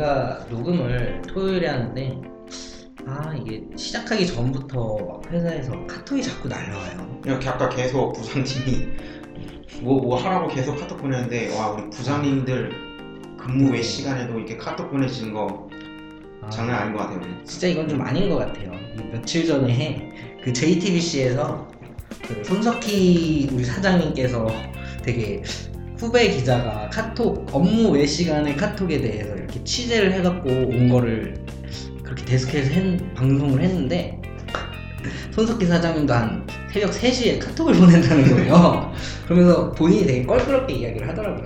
저희가 녹음을 토요일에 하는데 아 이게 시작하기 전부터 막 회사에서 카톡이 자꾸 날라와요. 이렇게 아까 계속 부장님이 뭐, 뭐 하라고 계속 카톡 보내는데 와 우리 부장님들 근무 외 시간에도 이렇게 카톡 보내시는 거 아, 장난 아닌 것 같아요. 진짜 이건 좀 아닌 것 같아요. 이 며칠 전에 그 JTBC에서 그 손석희 우리 사장님께서 되게 후배 기자가 카톡 업무 외 시간의 카톡에 대해서 이렇게 취재를 해갖고 온 거를 그렇게 데스크에서 했- 방송을 했는데 손석희 사장님도 한 새벽 3시에 카톡을 보낸다는 거예요. 그러면서 본인이 되게 껄끄럽게 이야기를 하더라고요.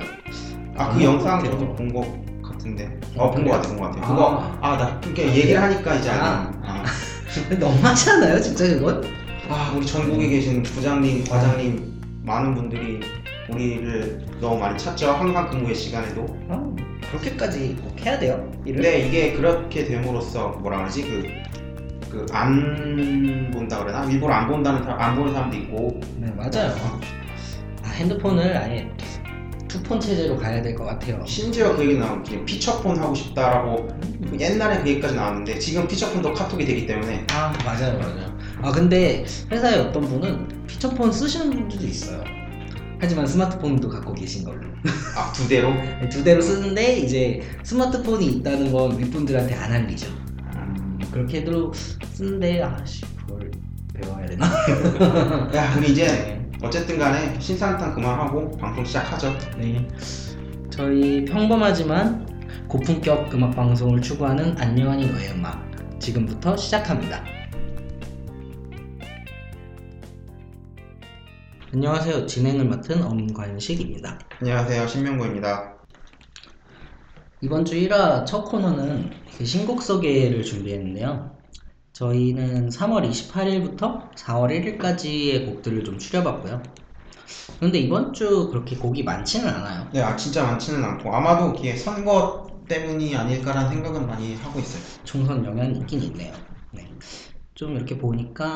아그 음, 영상? 저도 본것 같은데 어, 어본것 같아 본것 같아 아. 그거 아나 그렇게 얘기를 하니까 이제 아. 아. 너무하지 않아요, 진짜 그건? 와 우리 전국에 계신 부장님 과장님 많은 분들이 우리를 너무 많이 찾죠 항상 근무의 시간에도 아, 그렇게까지 꼭 해야 돼요? 일을? 근데 이게 그렇게 됨으로써 뭐라 그러지 그 그 안 본다 그러나 일부러 안 본다는 사람 안 보는 사람도 있고 네, 맞아요. 아, 핸드폰을 아예 투폰 체제로 가야 될 것 같아요. 심지어 그 얘기 나오지 피처폰 하고 싶다라고 그 옛날에 그 얘기까지 나왔는데 지금 피처폰도 카톡이 되기 때문에 아, 맞아요, 맞아요. 아, 근데 회사에 어떤 분은 피처폰 쓰시는 분들도 있어요. 하지만 스마트폰도 갖고 계신 걸로. 아 두 대로 두 대로 쓰는데 이제 스마트폰이 있다는 건 윗분들한테 안 알리죠. 음. 그렇게도 쓰는데 아씨 그걸 배워야 되나? 야 우리 이제 네. 어쨌든 간에 신사한탄 그만하고 방송 시작하죠 네. 저희 평범하지만 고품격 음악 방송을 추구하는 안녕하니 너의 음악 지금부터 시작합니다. 안녕하세요. 진행을 맡은 엄관식입니다. 안녕하세요 신명구입니다 이번 주 1화 첫 코너는 그 신곡 소개를 준비했는데요. 저희는 3월 28일부터 4월 1일까지의 곡들을 좀 추려봤고요. 그런데 이번 주 그렇게 곡이 많지는 않아요. 네, 아, 진짜 많지는 않고 아마도 이게 선거 때문이 아닐까라는 생각은 많이 하고 있어요 총선 영향이 있긴 있네요. 네. 좀 이렇게 보니까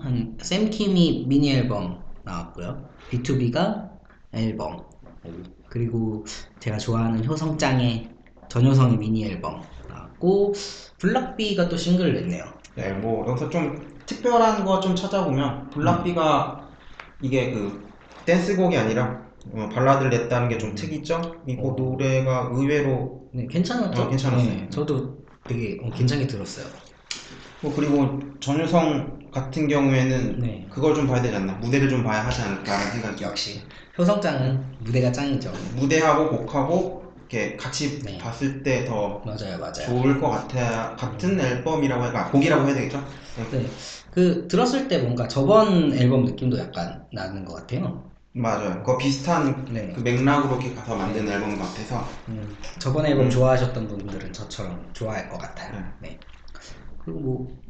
한 샘킴이 미니 앨범 나왔고요. B2B가 앨범 그리고 제가 좋아하는 효성짱의 전효성의 미니 앨범 나왔고 블락비가 또 싱글을 냈네요. 네, 뭐 여기서 좀 특별한 거 좀 찾아보면 블락비가 이게 그 댄스곡이 아니라 어, 발라드를 냈다는 게 좀 특이점? 이거 어. 노래가 의외로 네, 괜찮았죠? 어, 괜찮았어요. 네, 저도 되게 어, 괜찮게 들었어요. 뭐 그리고 전유성 같은 경우에는 네. 그걸 좀 봐야 되지 않나 무대를 좀 봐야 하지 않을까라는 생각이 역시 효성짱은 무대가 짱이죠. 무대하고 곡하고 이렇게 같이 네. 봤을 때 더 맞아요, 맞아요. 좋을 것 같아 같은 앨범이라고 해야 아, 곡이라고 해야 되겠죠? 네. 네, 그 들었을 때 뭔가 저번 앨범 느낌도 약간 나는 것 같아요. 맞아요. 그 비슷한 네. 그 맥락으로 이렇게 가서 만든 앨범 같아서 음, 저번 앨범 음. 좋아하셨던 분들은 저처럼 좋아할 것 같아요. 네. 네. 그리고 뭐,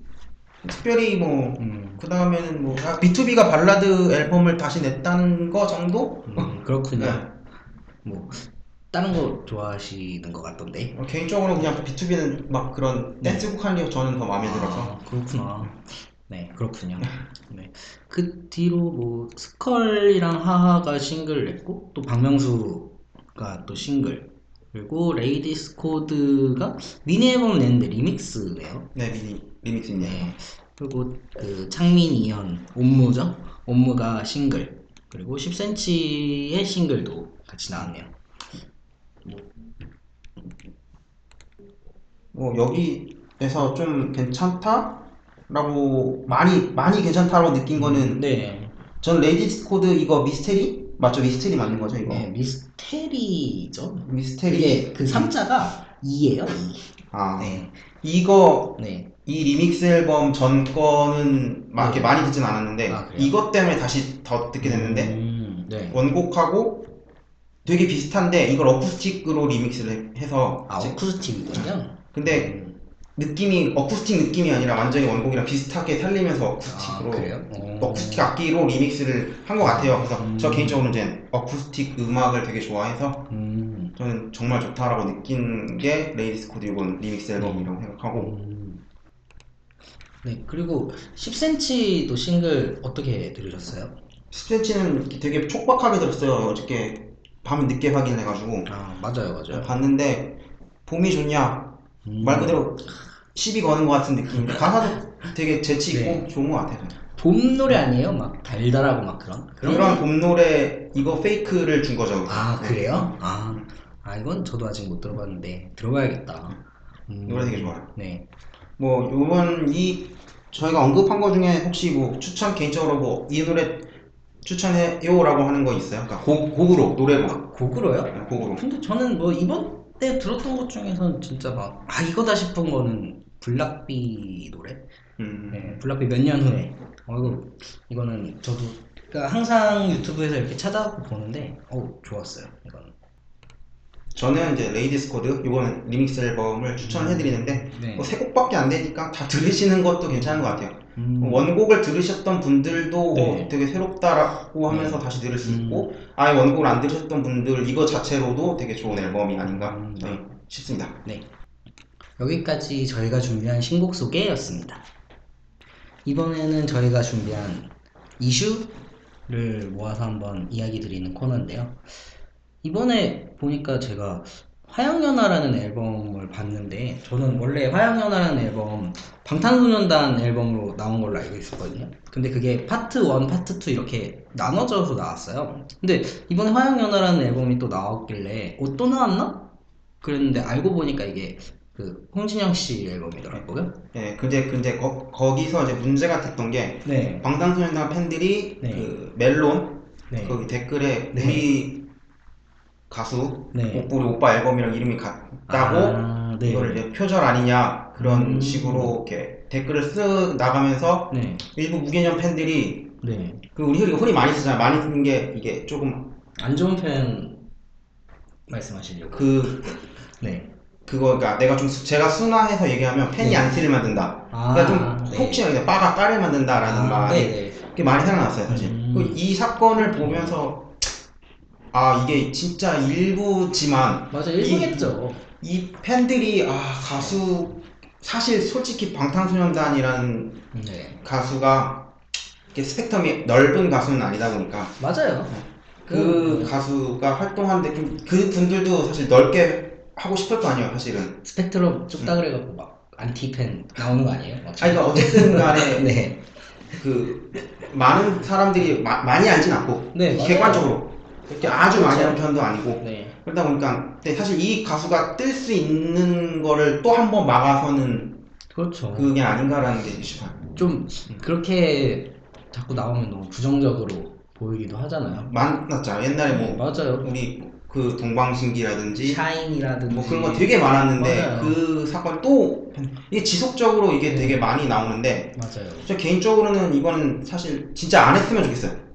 특별히 뭐 음, 그 다음에는 뭐 아, B2B가 발라드 앨범을 다시 냈다는 거 정도? 음, 그렇군요. 네. 뭐 다른 거 좋아하시는 것 같던데. 어, 개인적으로 그냥 B2B는 막 그런 네. 댄스곡 하는 게 저는 더 마음에 들어서 아, 그렇구나. 네, 그렇군요. 네. 그 뒤로 뭐 스컬이랑 하하가 싱글 냈고 또 박명수가 또 싱글 그리고 레이디스 코드가 미니 앨범 냈는데 리믹스네요. 네 미니 리믹스입니다. 네. 그리고 그 창민 이현 옴므죠. 옴므가 싱글 그리고 10cm의 싱글도 같이 나왔네요. 뭐 여기에서 좀 괜찮다라고 많이 많이 괜찮다라고 느낀 거는 네, 전 레이디스 코드 이거 미스테리 맞죠? 미스테리 맞는 거죠 이거? 네 미스테리죠. 미스테리 이게 그 3자가 E예요. E. 아 네, 이거 네. 이 리믹스 앨범 전 거는 막 이렇게 네. 많이 듣진 않았는데 아? 이것 때문에 다시 더 듣게 됐는데 음, 네. 원곡하고 되게 비슷한데 이걸 어쿠스틱으로 리믹스를 해서 아 어쿠스틱이군요. 근데 음, 느낌이 어쿠스틱 느낌이 아니라 완전히 원곡이랑 비슷하게 살리면서 아 어쿠스틱으로? 어. 어쿠스틱 악기로 리믹스를 한 것 같아요. 그래서 음. 저 개인적으로 이제 어쿠스틱 음악을 되게 좋아해서 음, 저는 정말 좋다라고 느낀 게 레이디스 코드 이번 리믹스 앨범이라고 생각하고 음. 네 그리고 10cm도 싱글 어떻게 들으셨어요? 10cm는 되게 촉박하게 들었어요. 어저께 밤 늦게 확인해가지고 아 맞아요 맞아요. 봤는데 봄이 좋냐 음. 말 그대로 시비 거는 것 같은 느낌인데 가사도 되게 재치 있고 네. 좋은 것 같아요. 봄 노래 아니에요? 막 달달하고 막 그런? 그런 거? 봄 노래 이거 페이크를 준 거죠. 아 네. 그래요? 아, 아 이건 저도 아직 못 들어봤는데 들어봐야겠다. 음. 노래 되게 좋아요. 네. 뭐 요번 이 저희가 언급한 거 중에 혹시 뭐 추천 개인적으로 뭐 이 노래 추천해요라고 하는 거 있어요? 그러니까 곡 곡으로 노래곡 곡으로요? 네, 곡으로. 근데 저는 뭐 이번 때 들었던 것 중에선 진짜 막 아 이거다 싶은 거는 블락비 노래? 음. 네, 블락비 몇 년 후에. 어 이거 이거는 저도 그러니까 항상 유튜브에서 이렇게 찾아보고 보는데 어 좋았어요 이거는. 저는 이제 레이디스 코드 이번 리믹스 앨범을 추천해 드리는데 네. 뭐 세 곡밖에 안 되니까 다 들으시는 것도 괜찮은 것 같아요. 음. 원곡을 들으셨던 분들도 네. 어, 되게 새롭다라고 하면서 다시 들을 수 음. 있고 아예 원곡을 안 들으셨던 분들 이거 자체로도 되게 좋은 앨범이 아닌가 음. 네, 싶습니다. 여기까지 저희가 준비한 신곡 소개였습니다. 이번에는 저희가 준비한 이슈를 모아서 한번 이야기 드리는 코너인데요. 이번에 보니까 제가 화양연화라는 앨범을 봤는데 저는 원래 화양연화라는 앨범 방탄소년단 앨범으로 나온 걸로 알고 있었거든요. 근데 그게 파트 1, 파트 2 이렇게 나눠져서 나왔어요. 근데 이번에 화양연화라는 앨범이 또 나왔길래 어, 또 나왔나? 그랬는데 알고 보니까 이게 그 홍진영 씨 앨범이더라고요. 네, 근데 근데 거, 거기서 이제 문제가 됐던 게 네. 방탄소년단 팬들이 네. 그 멜론 네. 거기 댓글에 네. 우리 가수 네. 오- 우리 오빠 앨범이랑 이름이 같다고 아, 네. 이거를 이제 표절 아니냐 그런 음. 식으로 이렇게 댓글을 쓰 나가면서 네. 일부 무개념 팬들이 네. 그 우리 우리가 흔히 많이 쓰잖아 많이 쓰는 게 이게 조금 안 좋은 표현 말씀하시려고. 그 네. 그거 그러니까 내가 좀 수- 제가 순화해서 얘기하면 팬이 네. 안티를 만든다. 아, 그러니까 좀 네. 혹시나 이제 빠가 까를 만든다라는 아, 말이 네, 네. 그게 많이 생각났어요 사실. 음. 그이 사건을 보면서 아 이게 진짜 일부지만 맞아, 일부겠죠. 이 팬들이 아 가수 사실 솔직히 방탄소년단이라는 네. 가수가 이렇게 스펙트럼이 넓은 가수는 아니다 보니까 맞아요. 그 가수가 활동하는데 좀 그 분들도 사실 넓게 하고 싶을 거 아니에요 사실은 스펙트럼 좁다 그래갖고 막 안티팬 나오는 거 아니에요? 막 아니 그러니까 어쨌든 간에 네. 그 많은 사람들이 마- 많이 알진 않고 네. 객관적으로 이렇게 아주 많이 그렇죠. 하는 편도 아니고 네. 그러다 보니까 근데 사실 이 가수가 뜰 수 있는 거를 또 한 번 막아서는 그렇죠. 그게 아닌가라는 게 싶어요 좀 그렇게 자꾸 나오면 너무 부정적으로 보이기도 하잖아요. 많았잖아 옛날에 네, 뭐 맞아요. 우리 그 동방신기라든지 샤인이라든지 뭐 그런 거 되게 많았는데 맞아요. 그 사건 또 이게 지속적으로 이게 네. 되게 많이 나오는데 맞아요. 저 개인적으로는 이거는 사실 진짜 안 했으면 좋겠어요.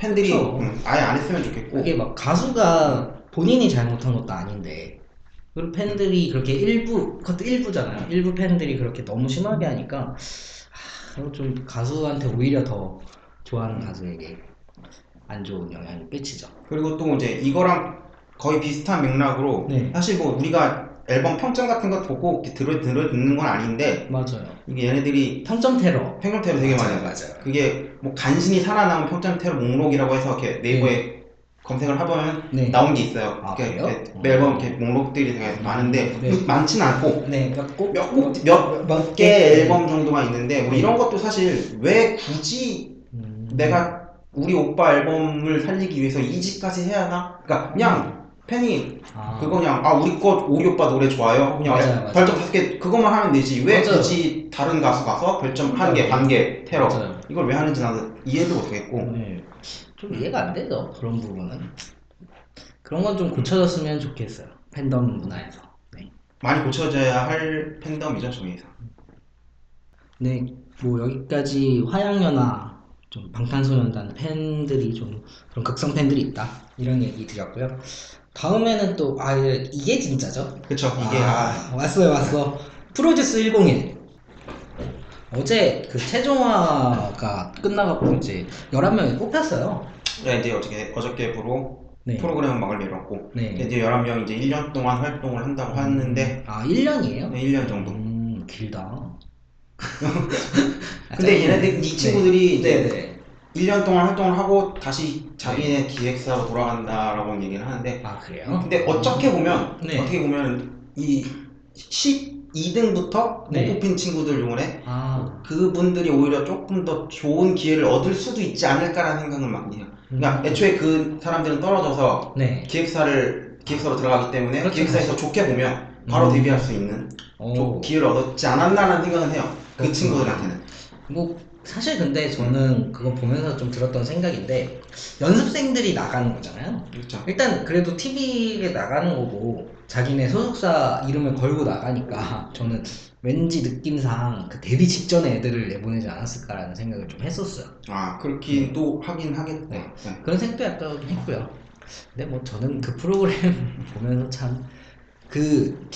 팬들이. 음, 아예 안 했으면 좋겠고 그게 막 가수가 본인이 잘못한 것도 아닌데 그리고 팬들이 그렇게 일부 그것도 일부잖아요. 일부 팬들이 그렇게 너무 심하게 하니까 아, 좀 가수한테 오히려 더 좋아하는 가수에게 안 좋은 영향을 끼치죠. 그리고 또 이제 이거랑 거의 비슷한 맥락으로 네. 사실 뭐 우리가 앨범 평점 같은 거 보고 들어 들어 듣는 건 아닌데 맞아요. 이게 얘네들이 평점 테러. 평점 테러 되게 많이 맞아요, 하죠. 맞아요. 그게 뭐 간신히 살아남은 평점 테러 목록이라고 해서 이렇게 네이버에 검색을 해보면 네. 나온 게 있어요. 아? 이렇게 앨범 이렇게 목록들이 되게 많은데 네. 많지는 않고 네, 그러니까 꼭몇 곡, 몇, 몇개 앨범 정도가 있는데 뭐 네. 이런 것도 사실 왜 굳이 음, 내가 우리 오빠 앨범을 살리기 위해서 이 집까지 해야 하나? 그러니까 그냥 팬이 아, 그거 그냥 아 우리 거 우리 오빠 노래 좋아요 그냥 맞아요, 맞아요. 별점 다섯 개 그것만 하면 되지 왜 맞아요. 굳이 다른 가수 가서 별점 한 개. 반 개 테러 맞아요. 이걸 왜 하는지 나도 이해도 못하겠고 네. 좀 이해가 안 되죠 그런 부분은 그런 건 좀 고쳐졌으면 좋겠어요 팬덤 문화에서 네. 많이 고쳐져야 할 팬덤이죠 저기서 네, 뭐 여기까지 화양연화 좀 방탄소년단 팬들이 좀 그런 극성 팬들이 있다 이런 얘기 드렸고요. 다음에는 또 아 이게 진짜죠? 그쵸 이게 아, 왔어요 왔어 프로듀스 101 어제 그 최종화가 끝나갖고 이제 11명이 뽑혔어요. 야, 이제 어저께 어저께 부로 네. 프로그램 막을 내렸고 네. 이제 11명 이제 1년 동안 활동을 한다고 하는데 아 1년이에요? 네, 1년 정도 음 길다. 근데 얘네들 이 친구들이 이제 네네. 1년 동안 활동을 하고 다시 자기네 기획사로 돌아간다라고 얘기를 하는데 아 그래요? 근데 어떻게 보면 네. 어떻게 보면 이10 2등부터 네. 못 뽑힌 친구들 용어래 아, 그분들이 오히려 조금 더 좋은 기회를 얻을 수도 있지 않을까라는 생각을 많이 해요. 그러니까 음. 애초에 그 사람들은 떨어져서 네. 기획사를 기획사로 들어가기 때문에 그렇죠. 기획사에서 좋게 보면 바로 음. 데뷔할 수 있는 오. 기회를 얻었지 않았나라는 생각은 해요. 그 그렇구나. 친구들한테는. 뭐 사실 근데 저는 그거 보면서 좀 들었던 생각인데 연습생들이 나가는 거잖아요. 그렇죠. 일단 그래도 TV에 나가는 거고 자기네 소속사 이름을 걸고 나가니까 저는 왠지 느낌상 그 데뷔 직전에 애들을 내보내지 않았을까라는 생각을 좀 했었어요. 아 그렇긴 또 하긴 하겠다. 네. 네. 그런 생각도 약간 했고요. 근데 뭐 저는 그 프로그램 보면서 참 그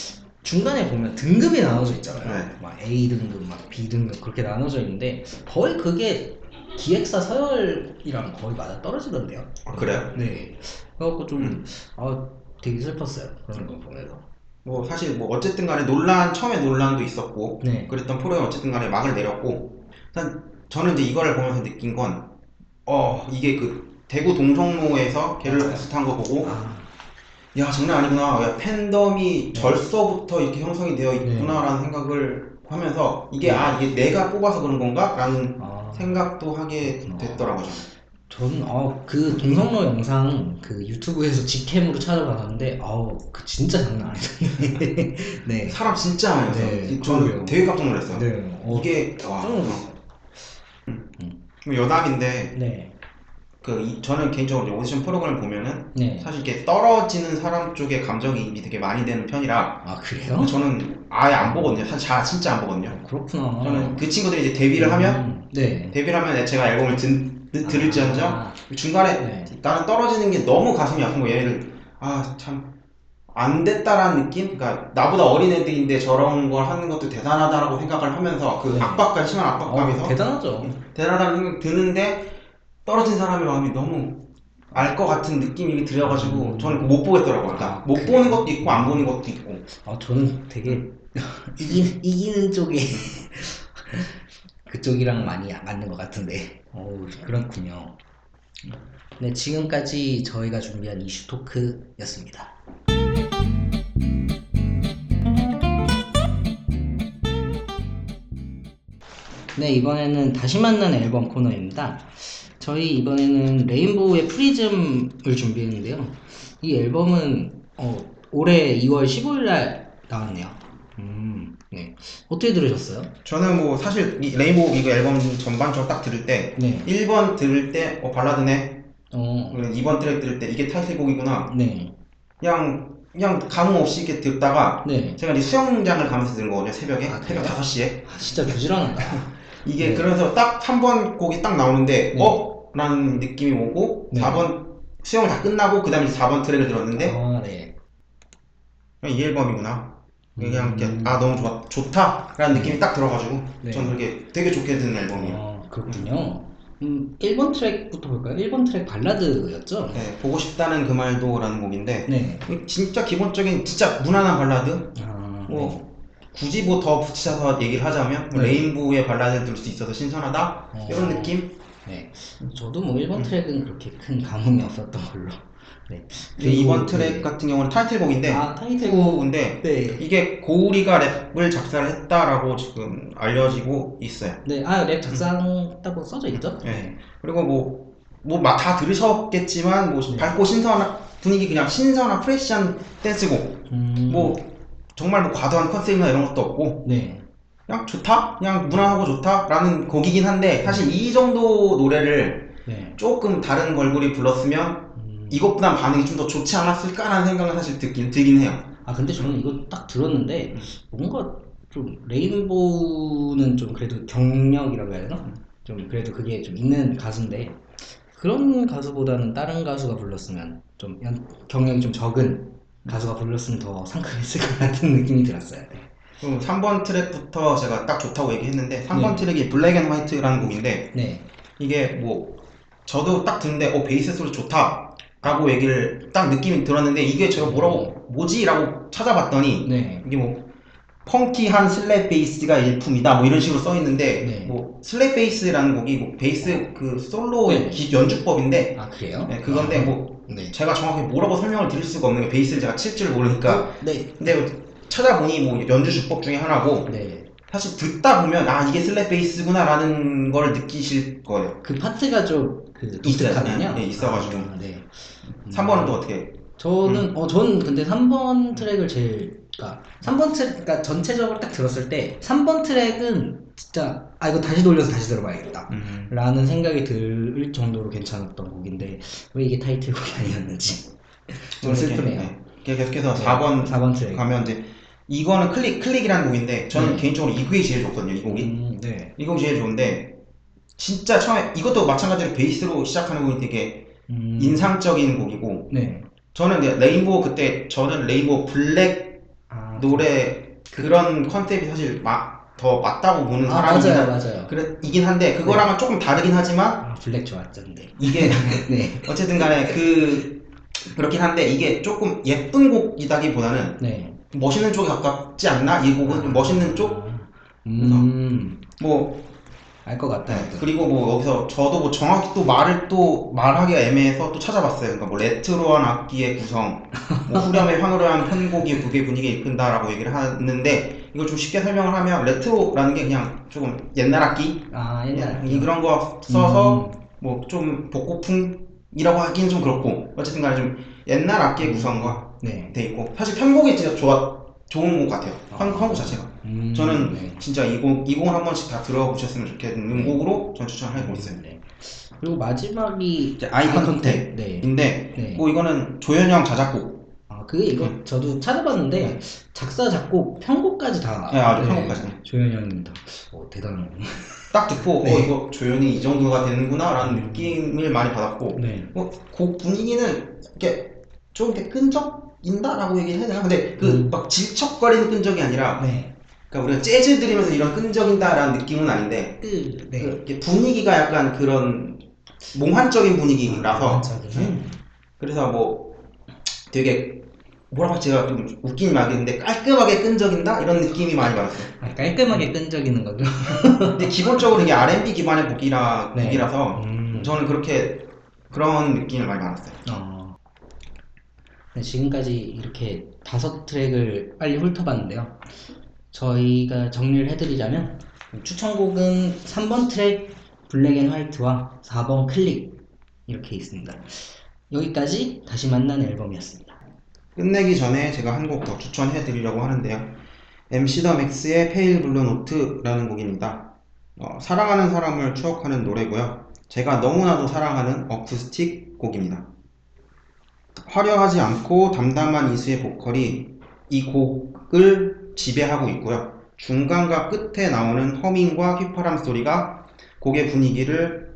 중간에 보면 등급이 나눠져 있잖아요. 네. 막 A 등급, 막 B 등급 그렇게 나눠져 있는데 거의 그게 기획사 서열이랑 거의 맞아 떨어지던데요. 아, 그래요? 네. 그래갖고 좀 음. 아, 되게 슬펐어요. 그런 거 보면서. 뭐 사실 뭐 어쨌든 간에 논란 처음에 논란도 있었고 네. 그랬던 프로그램 어쨌든 간에 막을 내렸고 일단 저는 이제 이거를 보면서 느낀 건 어 이게 그 대구 동성로에서 갤러리스 탄거 보고 아, 야 장난 아니구나 야 팬덤이 절서부터 이렇게 형성이 되어 있구나라는 생각을 하면서 이게 네. 아 이게 내가 뽑아서 그런 건가? 라는 아. 생각도 하게 됐더라고요 저는. 어, 그 동성로 영상 그 유튜브에서 직캠으로 찾아봤는데 아우 그 진짜 장난 아니던데. 네. 사람 진짜 왔어요 네, 저는 그러게요. 되게 깜짝 놀랐어요 네. 어, 이게 와 좀- 어. 음. 여담인데 네. 그 이- 저는 개인적으로 오디션 프로그램을 보면은 네. 사실 이렇게 떨어지는 사람 쪽에 감정이입이 되게 많이 되는 편이라 아 그래요? 저는 아예 안 보거든요. 사실 자, 진짜 안 보거든요. 그렇구나. 저는 그 친구들이 이제 데뷔를 하면 음, 네. 데뷔를 하면 제가 앨범을 들, 들, 들을지언정 아, 중간에 네. 나는 떨어지는 게 너무 가슴이 아픈 거예요. 얘를 아 참 안 됐다라는 느낌? 그러니까 나보다 어린 애들인데 저런 걸 하는 것도 대단하다라고 생각을 하면서 그 네. 압박감 심한 압박감에서 어, 대단하죠. 대단하다는 생각이 드는데 떨어진 사람의 마음이 너무 알 것 같은 느낌이 들어가지고 음. 저는 못 보겠더라고요. 그러니까 아, 못? 보는 것도 있고 안 보는 것도 있고. 아 저는 되게 이기, 이기는 쪽에 그쪽이랑 많이 맞는 것 같은데. 어 그렇군요. 네 지금까지 저희가 준비한 이슈 토크였습니다. 네 이번에는 다시 만나는 앨범 코너입니다. 저희 이번에는 레인보우의 프리즘을 준비했는데요. 이 앨범은 어, 올해 2월 15일 날 나왔네요. 음, 네. 어떻게 들으셨어요? 저는 뭐 사실 이 레인보우 이거 앨범 전반적으로 딱 들을 때 네. 1번 들을 때 어, 발라드네. 어, 그리고 2번 트랙 들을 때 이게 타이틀곡이구나. 네. 그냥 그냥 감흥 없이 이렇게 듣다가 네. 제가 이제 수영장을 가면서 들은 거거든요. 새벽에. 아, 새벽 그래요? 5시에. 아, 진짜 부지런하다. 이게 네. 그러면서 딱 3번 곡이 딱 나오는데 네. 어? 라는 느낌이 오고 네. 4번 수영을 다 끝나고 그 다음에 4번 트랙을 들었는데 아, 네. 그냥 이 앨범이구나. 그냥 이렇게 음. 아 너무 좋아 좋다 라는 네. 느낌이 딱 들어가지고 네. 저는 그렇게 되게 좋게 듣는 앨범이에요. 어, 그렇군요. 음, 1번 트랙부터 볼까요? 1번 트랙 발라드였죠? 네, 보고 싶다는 그 말도 라는 곡인데 네. 진짜 기본적인 진짜 무난한 발라드. 아, 뭐 굳이 뭐 더 붙여서 얘기를 하자면 뭐 네. 레인보우의 발라드를 들을 수 있어서 신선하다 어. 이런 느낌. 네. 저도 뭐 1번 음. 트랙은 그렇게 큰 감흥이 없었던 걸로. 네. 이번 그리고, 트랙 네. 같은 경우는 타이틀곡인데 아, 타이틀곡. 타이틀곡인데 네. 이게 고우리가 랩을 작사를 했다라고 지금 알려지고 있어요. 네. 아, 랩 작사했다고 써져 있죠? 네. 그리고 뭐, 뭐, 다 들으셨겠지만, 뭐, 네. 밝고 신선한, 분위기 그냥 신선한 fresh한 댄스곡. 음. 뭐, 정말 뭐 과도한 컨셉이나 이런 것도 없고, 네. 그냥 좋다? 그냥 무난하고 좋다? 라는 곡이긴 한데, 사실 이 정도 노래를 네. 조금 다른 걸그룹이 불렀으면, 음. 이것보단 반응이 좀 더 좋지 않았을까라는 생각은 사실 듣긴, 들긴 해요. 아 근데 저는 이거 딱 들었는데 음. 뭔가 좀 레인보우는 좀 그래도 경력이라고 해야 되나? 좀 그래도 그게 좀 있는 가수인데 그런 가수보다는 다른 가수가 불렀으면 좀 연- 경력이 좀 적은 가수가 불렀으면 더 상큼했을 것 같은 느낌이 들었어요. 네. 그럼 3번 트랙부터 제가 딱 좋다고 얘기했는데, 3번 네. 트랙이 Black and White라는 곡인데, 네. 이게 뭐 저도 딱 듣는데 어 베이스 소리 좋다 라고 얘기를 딱 느낌이 들었는데 이게 제가 뭐라고 뭐지? 라고 찾아봤더니 네. 이게 뭐 funky한 slap 베이스가 일품이다 뭐 이런 식으로 써 있는데 네. 뭐 slap 베이스라는 곡이 뭐 베이스 그 솔로 네. 기- 연주법인데 아 그래요? 네, 그건데 아, 뭐 네. 제가 정확히 뭐라고 설명을 드릴 수가 없는 게 베이스를 제가 칠 줄 모르니까 네. 근데 찾아보니 뭐 연주 주법 중에 하나고 네. 사실 듣다 보면 아 이게 slap 베이스구나라는 걸 느끼실 거예요. 그 파트가 좀그 있어요. 네, 네, 있어가지고. 아, 네. 3번은 또 어떻게? 저는 어 저는 근데 3번 트랙을 제일 그러니까 3번 트랙 그러니까 전체적으로 딱 들었을 때 3번 트랙은 진짜 아 이거 다시 돌려서 다시 들어봐야겠다. 음. 라는 생각이 들 정도로 괜찮았던 곡인데 왜 이게 타이틀곡이 아니었는지 좀 슬프네요. 네. 계속해서 4번 4번 트랙. 가면 이제 이거는 클릭 클릭이라는 곡인데 저는 네. 개인적으로 이 곡이 제일 좋거든요. 이 곡이 음, 네. 이 곡이 제일 좋은데 진짜 처음에 이것도 마찬가지로 베이스로 시작하는 곡이 되게 음, 인상적인 곡이고 네. 저는 레인보우 그때 저는 레인보우 블랙 아, 노래 그런 컨셉이 사실 마- 더 맞다고 보는 아, 사람이긴 맞아요, 한- 맞아요. 그래, 이긴 한데 그거랑은 조금 다르긴 하지만 아, 블랙 좋았던데. 이게 네. 어쨌든 간에 그 그렇긴 한데 이게 조금 예쁜 곡이다기보다는 네. 멋있는 쪽에 가깝지 않나? 이 곡은 좀 멋있는 쪽? 아, 음, 뭐 알 것 같아요. 그리고 뭐 여기서 저도 뭐 정확히 또 말을 또 말하기가 애매해서 또 찾아봤어요. 그러니까 뭐 레트로한 악기의 구성, 뭐 후렴의 황홀한 편곡이 곡의 분위기에 이끈다라고 얘기를 하는데 이걸 좀 쉽게 설명을 하면 레트로라는 게 그냥 조금 옛날 악기 아, 옛날. 이 그런 거 써서 음, 뭐좀 복고풍 이라고 하기는 좀 그렇고 어쨌든 간에 좀 옛날 악기의 구성과 네. 돼 있고 사실 편곡이 진짜 좋아 좋은 곡 같아요. 편, 아. 편곡 자체가. 음, 저는 네. 진짜 이 곡, 이 곡을 한 번씩 다 들어보셨으면 좋겠는 네. 곡으로 전 추천을 하고 있어요. 네. 그리고 마지막이 이제 아이 컨택. 네. 인데, 네. 뭐 이거는 조현영 자작곡. 아, 그게 이거 저도 찾아봤는데 작사, 작곡, 편곡까지 다 네, 아주 편곡까지. 조현영입니다. 어, 대단하네. 딱 듣고, 네. 어, 이거 조현이 이 정도가 되는구나, 라는 느낌을 많이 받았고, 네. 뭐, 곡 분위기는 이렇게 좀 이렇게 끈적인다? 라고 얘기해야 되나? 근데 그 음. 막 질척거리는 끈적이 아니라, 네. 그러니까 우리가 재즈 들으면서 이런 끈적인다 라는 느낌은 아닌데, 그, 네. 그 이렇게 분위기가 약간 그런 몽환적인 분위기라서, 저기. 음. 그래서 뭐 되게 뭐라고? 제가 좀 웃긴 말인데 깔끔하게 끈적인다 이런 느낌이 많이 받았어요. 아, 깔끔하게 끈적이는 거죠. 근데 기본적으로 이게 R&B 기반의 곡이라 네. 곡이라서 음. 저는 그렇게 그런 느낌을 많이 받았어요. 어. 네, 지금까지 이렇게 다섯 트랙을 빨리 훑어봤는데요. 저희가 정리를 해드리자면 추천곡은 3번 트랙 Black and White와 4번 클릭 이렇게 있습니다. 여기까지 다시 만난 앨범이었습니다. 끝내기 전에 제가 한 곡 더 추천해 드리려고 하는데요. MC 더 맥스의 Pale Blue Note라는 곡입니다. 어, 사랑하는 사람을 추억하는 노래고요. 제가 너무나도 사랑하는 어쿠스틱 곡입니다. 화려하지 않고 담담한 이수의 보컬이 이 곡을 지배하고 있고요. 중간과 끝에 나오는 허밍과 휘파람 소리가 곡의 분위기를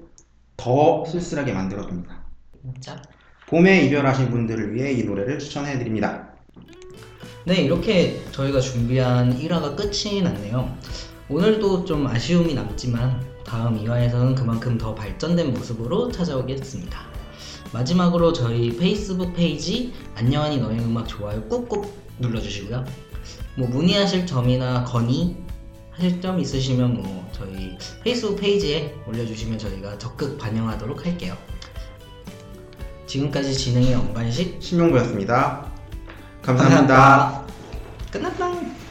더 쓸쓸하게 만들어줍니다. 자, 봄에 이별하신 분들을 위해 이 노래를 추천해 드립니다. 네, 이렇게 저희가 준비한 1화가 끝이 났네요. 오늘도 좀 아쉬움이 남지만 다음 2화에서는 그만큼 더 발전된 모습으로 찾아오겠습니다. 마지막으로 저희 페이스북 페이지 안녕하니 너의 음악 좋아요 꾹꾹 눌러주시고요. 뭐 문의하실 점이나 건의 하실 점 있으시면 뭐 저희 페이스북 페이지에 올려주시면 저희가 적극 반영하도록 할게요. 지금까지 진행의 엄관식 신용구였습니다. 감사합니다. 끝났다.